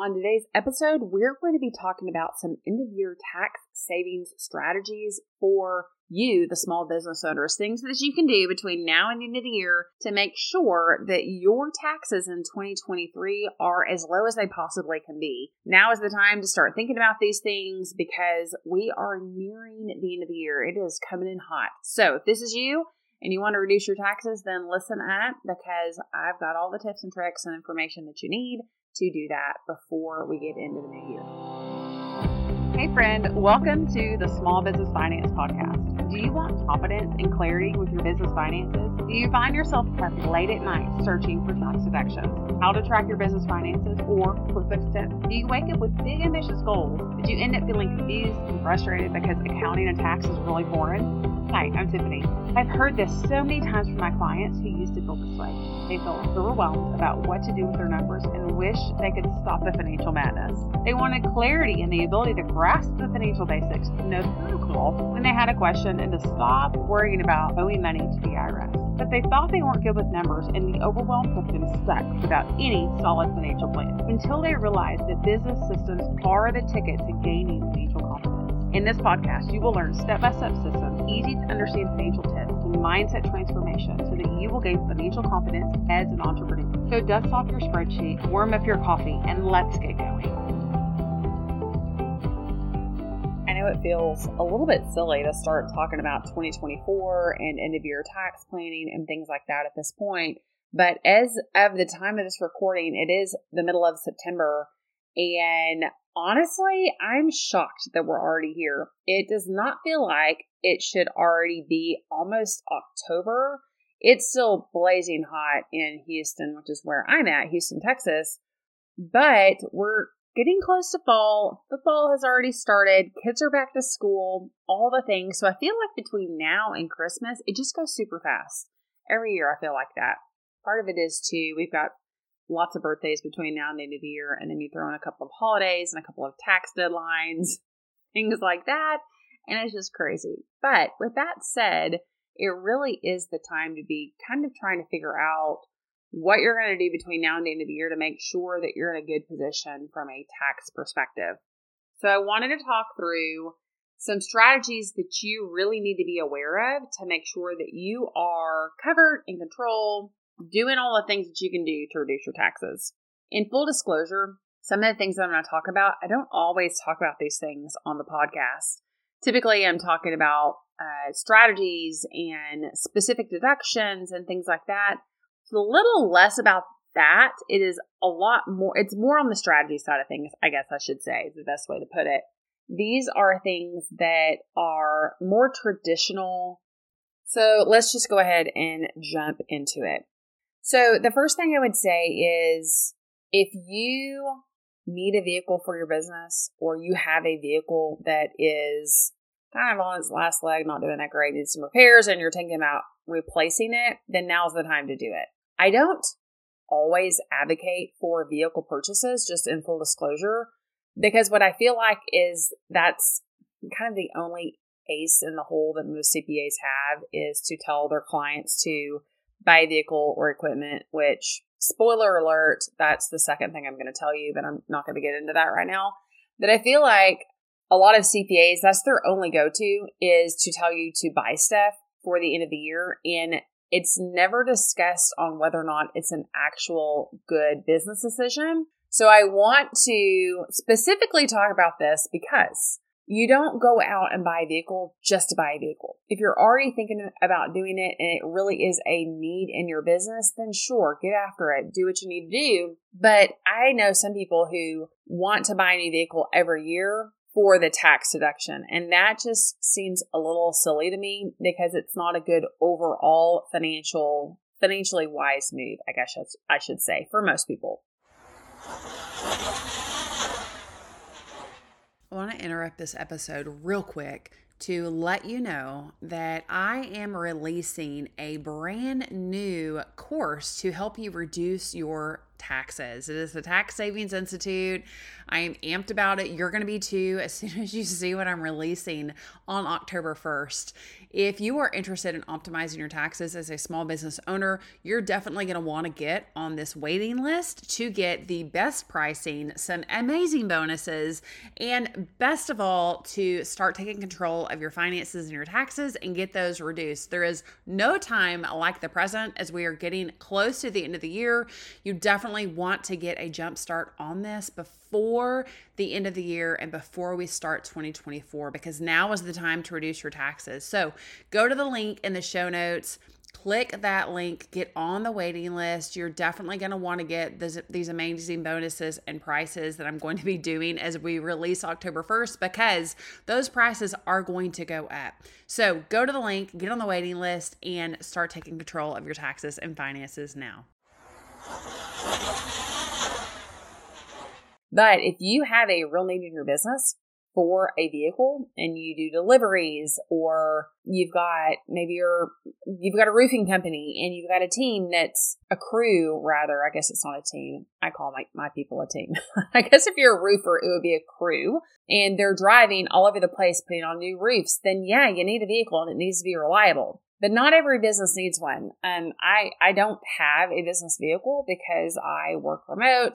On today's episode, we're going to be talking about some end of year tax savings strategies for you, the small business owners, things that you can do between now and the end of the year to make sure that your taxes in 2023 are as low as they possibly can be. Now is the time to start thinking about these things because we are nearing the end of the year. It is coming in hot. So if this is you, and you want to reduce your taxes, then listen up because I've got all the tips and tricks and information that you need to do that before we get into the new year. Hey, friend, welcome to the Small Business Finance Podcast. Do you want confidence and clarity with your business finances? Do you find yourself up late at night searching for tax deductions, how to track your business finances, or QuickBooks tips? Do you wake up with big ambitious goals, but you end up feeling confused and frustrated because accounting and tax is really boring? Hi, I'm Tiffany. I've heard this so many times from my clients who used to feel this way. They feel overwhelmed about what to do with their numbers and wish they could stop the financial madness. They wanted clarity and the ability to grasp the financial basics, know the protocol when they had a question, and to stop worrying about owing money to the IRS. But they thought they weren't good with numbers, and the overwhelm kept them stuck without any solid financial plan until they realized that business systems are the ticket to gaining financial confidence. In this podcast, you will learn step by step systems, easy to understand financial tips, and mindset transformation so that you will gain financial confidence as an entrepreneur. So, dust off your spreadsheet, warm up your coffee, and let's get going. Know it feels a little bit silly to start talking about 2024 and end of year tax planning and things like that at this point. But as of the time of this recording, it is the middle of September. And honestly, I'm shocked that we're already here. It does not feel like it should already be almost October. It's still blazing hot in Houston, which is where I'm at, Houston, Texas. But we're getting close to fall. The fall has already started. Kids are back to school, all the things. So I feel like between now and Christmas, it just goes super fast. Every year I feel like that. Part of it is too, we've got lots of birthdays between now and the end of the year, and then you throw in a couple of holidays and a couple of tax deadlines, things like that, and it's just crazy. But with that said, it really is the time to be kind of trying to figure out what you're going to do between now and the end of the year to make sure that you're in a good position from a tax perspective. So I wanted to talk through some strategies that you really need to be aware of to make sure that you are covered and control doing all the things that you can do to reduce your taxes. In full disclosure, some of the things that I'm going to talk about, I don't always talk about these things on the podcast. Typically, I'm talking about uh, strategies and specific deductions and things like that. It's a little less about that. It is a lot more, it's more on the strategy side of things, I guess I should say, is the best way to put it. These are things that are more traditional. So let's just go ahead and jump into it. So, the first thing I would say is if you need a vehicle for your business or you have a vehicle that is kind of on its last leg, not doing that great, needs some repairs, and you're thinking about replacing it, then now's the time to do it. I don't always advocate for vehicle purchases, just in full disclosure, because what I feel like is that's kind of the only ace in the hole that most CPAs have is to tell their clients to buy a vehicle or equipment, which, spoiler alert, that's the second thing I'm going to tell you, but I'm not going to get into that right now. But I feel like a lot of CPAs, that's their only go to is to tell you to buy stuff for the end of the year. And it's never discussed on whether or not it's an actual good business decision. So I want to specifically talk about this because you don't go out and buy a vehicle just to buy a vehicle. If you're already thinking about doing it and it really is a need in your business, then sure, get after it. Do what you need to do. But I know some people who want to buy a new vehicle every year for the tax deduction. And that just seems a little silly to me because it's not a good overall financial, financially wise move, I guess I should say, for most people. I want to interrupt this episode real quick to let you know that I am releasing a brand new course to help you reduce your taxes. It is the Tax Savings Institute. I am amped about it. You're going to be too as soon as you see what I'm releasing on October 1st. If you are interested in optimizing your taxes as a small business owner, you're definitely going to want to get on this waiting list to get the best pricing, some amazing bonuses, and best of all, to start taking control of your finances and your taxes and get those reduced. There is no time like the present as we are getting close to the end of the year. You definitely want to get a jump start on this before the end of the year and before we start 2024 because now is the time to reduce your taxes. So go to the link in the show notes click that link, get on the waiting list. You're definitely going to want to get this, these amazing bonuses and prices that I'm going to be doing as we release October 1st because those prices are going to go up. So go to the link, get on the waiting list, and start taking control of your taxes and finances now. But if you have a real need in your business, for a vehicle and you do deliveries or you've got maybe you're you've got a roofing company and you've got a team that's a crew rather i guess it's not a team. I call my, my people a team. I guess if you're a roofer it would be a crew and they're driving all over the place putting on new roofs then yeah you need a vehicle and it needs to be reliable but not every business needs one. Um, I, I don't have a business vehicle because I work remote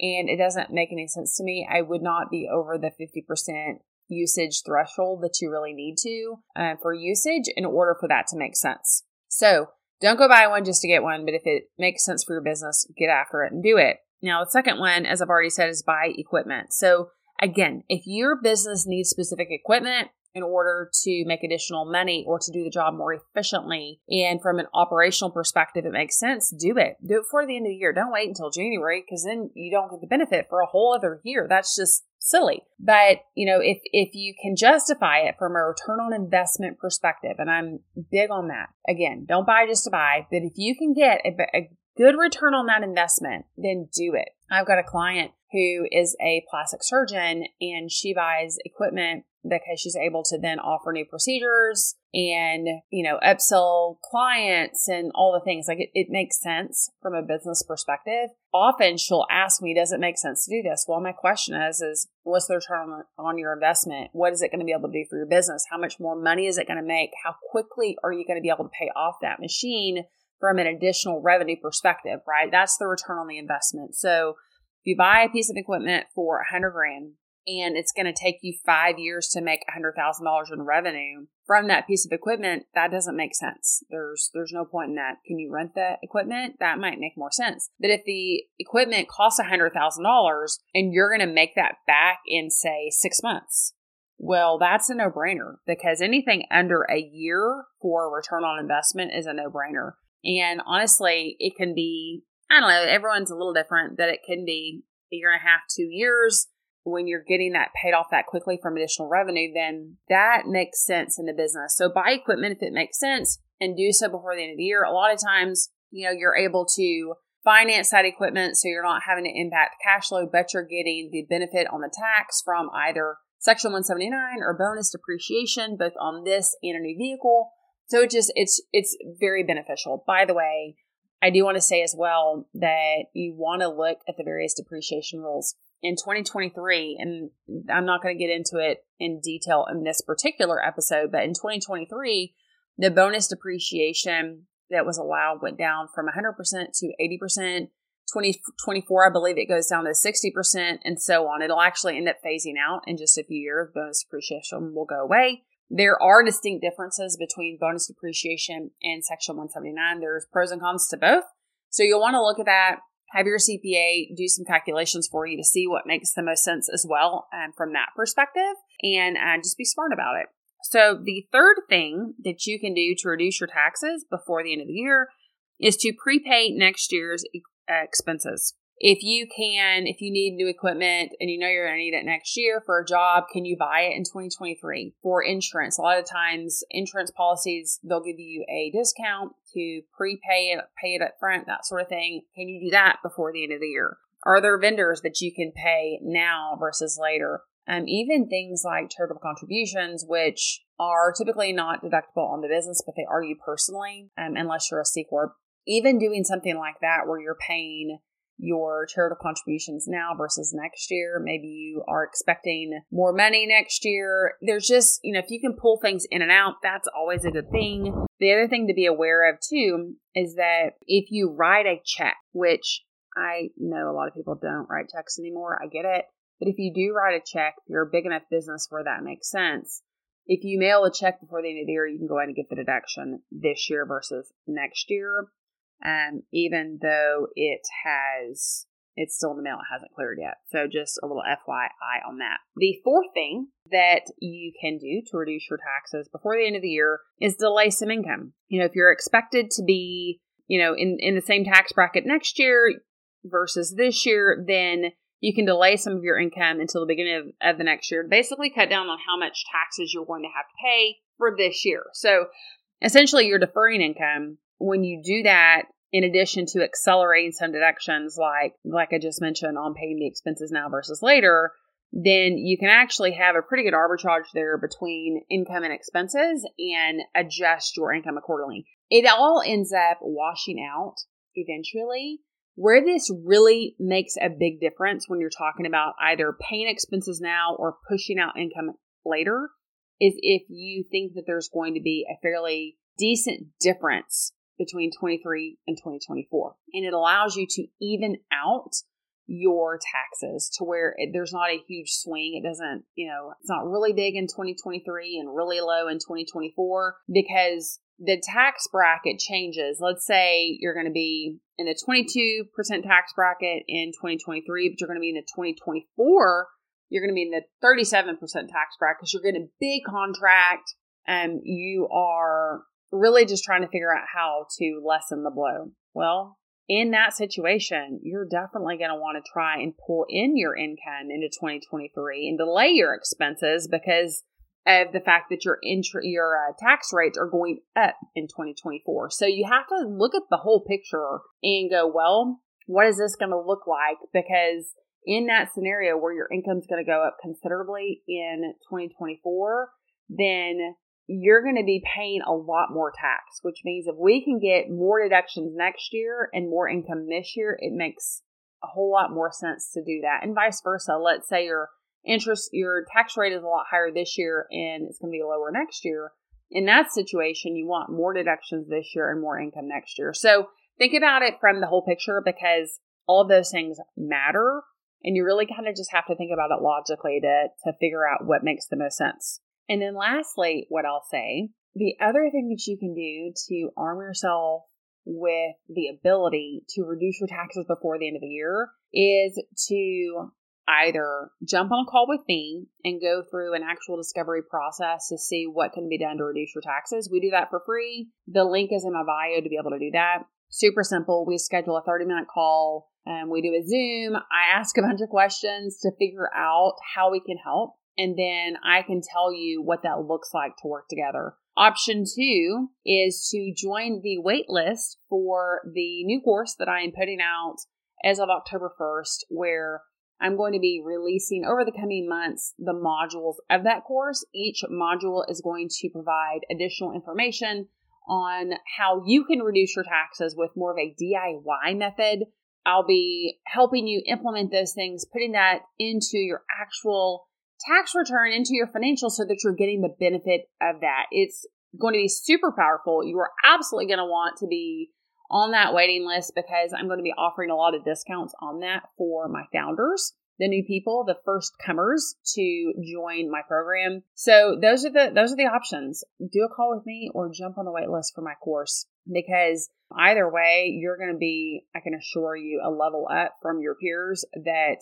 and it doesn't make any sense to me. I would not be over the 50% usage threshold that you really need to uh, for usage in order for that to make sense. So don't go buy one just to get one, but if it makes sense for your business, get after it and do it. Now, the second one, as I've already said, is buy equipment. So again, if your business needs specific equipment, in order to make additional money or to do the job more efficiently. And from an operational perspective, it makes sense. Do it. Do it before the end of the year. Don't wait until January because then you don't get the benefit for a whole other year. That's just silly. But, you know, if if you can justify it from a return on investment perspective, and I'm big on that. Again, don't buy just to buy, but if you can get a, a good return on that investment, then do it. I've got a client who is a plastic surgeon and she buys equipment because she's able to then offer new procedures and, you know, upsell clients and all the things. Like it, it makes sense from a business perspective. Often she'll ask me, does it make sense to do this? Well, my question is, is what's the return on, on your investment? What is it going to be able to do for your business? How much more money is it going to make? How quickly are you going to be able to pay off that machine from an additional revenue perspective, right? That's the return on the investment. So you buy a piece of equipment for a hundred grand, and it's going to take you five years to make a $100,000 in revenue from that piece of equipment, that doesn't make sense. There's there's no point in that. Can you rent the equipment? That might make more sense. But if the equipment costs a $100,000 and you're going to make that back in say 6 months, well, that's a no-brainer because anything under a year for return on investment is a no-brainer. And honestly, it can be I don't know, everyone's a little different, that it can be a year and a half, 2 years when you're getting that paid off that quickly from additional revenue, then that makes sense in the business. So buy equipment if it makes sense and do so before the end of the year. A lot of times, you know, you're able to finance that equipment so you're not having to impact cash flow, but you're getting the benefit on the tax from either Section 179 or bonus depreciation, both on this and a new vehicle. So it just it's it's very beneficial. By the way, I do want to say as well that you want to look at the various depreciation rules in 2023, and I'm not going to get into it in detail in this particular episode, but in 2023, the bonus depreciation that was allowed went down from 100% to 80%. 2024, I believe it goes down to 60% and so on. It'll actually end up phasing out in just a few years. Bonus depreciation will go away. There are distinct differences between bonus depreciation and Section 179. There's pros and cons to both. So you'll want to look at that have your CPA do some calculations for you to see what makes the most sense as well um, from that perspective and uh, just be smart about it. So, the third thing that you can do to reduce your taxes before the end of the year is to prepay next year's uh, expenses if you can, if you need new equipment and you know you're going to need it next year for a job, can you buy it in 2023 for insurance? A lot of times, insurance policies, they'll give you a discount to prepay it, pay it up front, that sort of thing. Can you do that before the end of the year? Are there vendors that you can pay now versus later? Um, even things like charitable contributions, which are typically not deductible on the business, but they are you personally, um, unless you're a C Corp. Even doing something like that where you're paying your charitable contributions now versus next year. Maybe you are expecting more money next year. There's just, you know, if you can pull things in and out, that's always a good thing. The other thing to be aware of too is that if you write a check, which I know a lot of people don't write checks anymore, I get it. But if you do write a check, you're a big enough business where that makes sense. If you mail a check before the end of the year, you can go ahead and get the deduction this year versus next year um, even though it has it's still in the mail, it hasn't cleared yet. So just a little FYI on that. The fourth thing that you can do to reduce your taxes before the end of the year is delay some income. You know, if you're expected to be, you know, in, in the same tax bracket next year versus this year, then you can delay some of your income until the beginning of, of the next year. Basically cut down on how much taxes you're going to have to pay for this year. So essentially you're deferring income when you do that, in addition to accelerating some deductions like like I just mentioned on paying the expenses now versus later, then you can actually have a pretty good arbitrage there between income and expenses and adjust your income accordingly. It all ends up washing out eventually. Where this really makes a big difference when you're talking about either paying expenses now or pushing out income later is if you think that there's going to be a fairly decent difference between 23 and 2024. And it allows you to even out your taxes to where it, there's not a huge swing. It doesn't, you know, it's not really big in 2023 and really low in 2024 because the tax bracket changes. Let's say you're going to be in the 22% tax bracket in 2023, but you're going to be in the 2024, you're going to be in the 37% tax bracket because you're getting a big contract and you are really just trying to figure out how to lessen the blow. Well, in that situation, you're definitely going to want to try and pull in your income into 2023 and delay your expenses because of the fact that your intr- your uh, tax rates are going up in 2024. So you have to look at the whole picture and go, well, what is this going to look like? Because in that scenario where your income's going to go up considerably in 2024, then you're going to be paying a lot more tax, which means if we can get more deductions next year and more income this year, it makes a whole lot more sense to do that. And vice versa. Let's say your interest, your tax rate is a lot higher this year and it's going to be lower next year. In that situation, you want more deductions this year and more income next year. So think about it from the whole picture because all those things matter. And you really kind of just have to think about it logically to, to figure out what makes the most sense. And then lastly, what I'll say, the other thing that you can do to arm yourself with the ability to reduce your taxes before the end of the year is to either jump on a call with me and go through an actual discovery process to see what can be done to reduce your taxes. We do that for free. The link is in my bio to be able to do that. Super simple. We schedule a 30 minute call and we do a Zoom. I ask a bunch of questions to figure out how we can help and then I can tell you what that looks like to work together. Option two is to join the wait list for the new course that I am putting out as of October 1st, where I'm going to be releasing over the coming months the modules of that course. Each module is going to provide additional information on how you can reduce your taxes with more of a DIY method. I'll be helping you implement those things, putting that into your actual tax return into your financials so that you're getting the benefit of that. It's going to be super powerful. You are absolutely going to want to be on that waiting list because I'm going to be offering a lot of discounts on that for my founders, the new people, the first comers to join my program. So those are the those are the options. Do a call with me or jump on the wait list for my course because either way, you're going to be, I can assure you, a level up from your peers that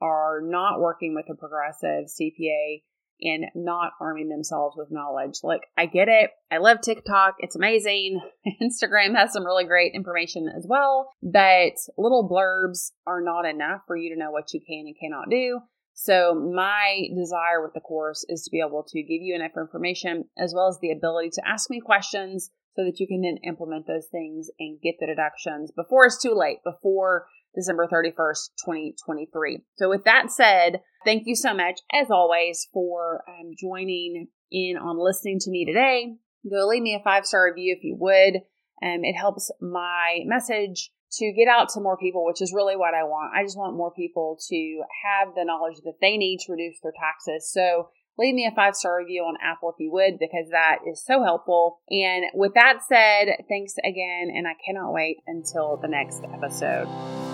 are not working with a progressive CPA and not arming themselves with knowledge. Like, I get it. I love TikTok. It's amazing. Instagram has some really great information as well, but little blurbs are not enough for you to know what you can and cannot do. So, my desire with the course is to be able to give you enough information as well as the ability to ask me questions so that you can then implement those things and get the deductions before it's too late, before December 31st, 2023. So, with that said, thank you so much, as always, for um, joining in on listening to me today. Go leave me a five star review if you would. Um, it helps my message to get out to more people, which is really what I want. I just want more people to have the knowledge that they need to reduce their taxes. So leave me a five star review on Apple if you would, because that is so helpful. And with that said, thanks again, and I cannot wait until the next episode.